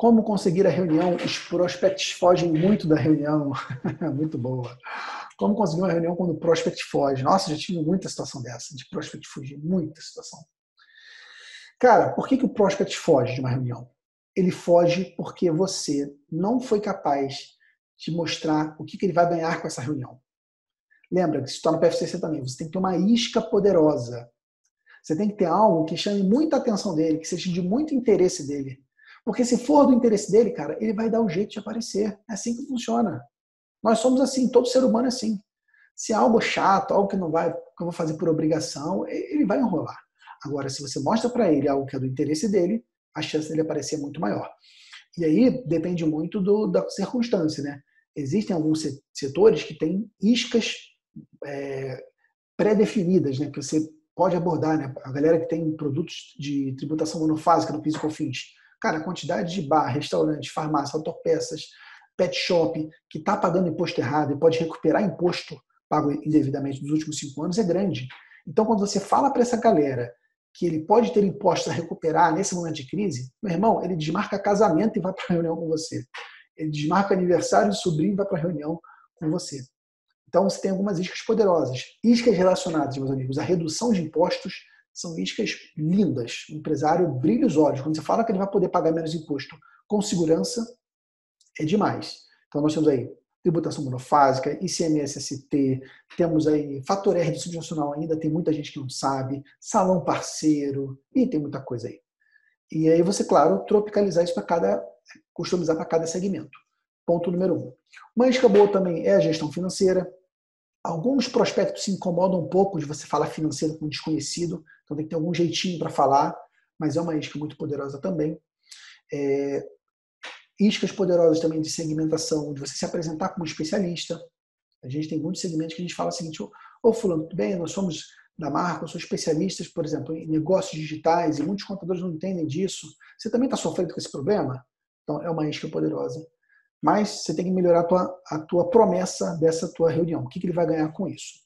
Como conseguir a reunião? Os prospects fogem muito da reunião. muito boa. Como conseguir uma reunião quando o prospect foge? Nossa, já tive muita situação dessa, de prospect fugir, muita situação. Cara, por que, que o prospect foge de uma reunião? Ele foge porque você não foi capaz de mostrar o que, que ele vai ganhar com essa reunião. Lembra que se está no PFCC também, você tem que ter uma isca poderosa. Você tem que ter algo que chame muita atenção dele, que seja de muito interesse dele. Porque se for do interesse dele, cara, ele vai dar o jeito de aparecer. É assim que funciona. Nós somos assim, todo ser humano é assim. Se é algo chato, algo que não vai, que eu vou fazer por obrigação, ele vai enrolar. Agora, se você mostra para ele algo que é do interesse dele, a chance dele aparecer é muito maior. E aí depende muito do, da circunstância, né? Existem alguns setores que têm iscas é, pré-definidas, né? Que você pode abordar, né? A galera que tem produtos de tributação monofásica no PIS e COFINS Cara, a quantidade de bar, restaurante, farmácia, autopeças, pet shop que está pagando imposto errado e pode recuperar imposto pago indevidamente nos últimos cinco anos é grande. Então, quando você fala para essa galera que ele pode ter impostos a recuperar nesse momento de crise, meu irmão, ele desmarca casamento e vai para reunião com você. Ele desmarca aniversário de sobrinho e vai para reunião com você. Então, você tem algumas iscas poderosas. Iscas relacionadas, meus amigos, à redução de impostos são iscas lindas. O empresário brilha os olhos. Quando você fala que ele vai poder pagar menos imposto com segurança, é demais. Então nós temos aí tributação monofásica, ICMS-ST, temos aí fator R de subvencional ainda, tem muita gente que não sabe, salão parceiro, e tem muita coisa aí. E aí você, claro, tropicalizar isso para cada, customizar para cada segmento. Ponto número um. Uma isca boa também é a gestão financeira. Alguns prospectos se incomodam um pouco de você falar financeiro com um desconhecido, então tem que ter algum jeitinho para falar, mas é uma isca muito poderosa também. É, iscas poderosas também de segmentação, de você se apresentar como especialista. A gente tem muitos segmentos que a gente fala o seguinte: ô oh, Fulano, tudo bem, nós somos da marca, eu sou especialistas, por exemplo, em negócios digitais e muitos contadores não entendem disso. Você também está sofrendo com esse problema? Então, é uma isca poderosa mas você tem que melhorar a tua, a tua promessa dessa tua reunião. O que, que ele vai ganhar com isso?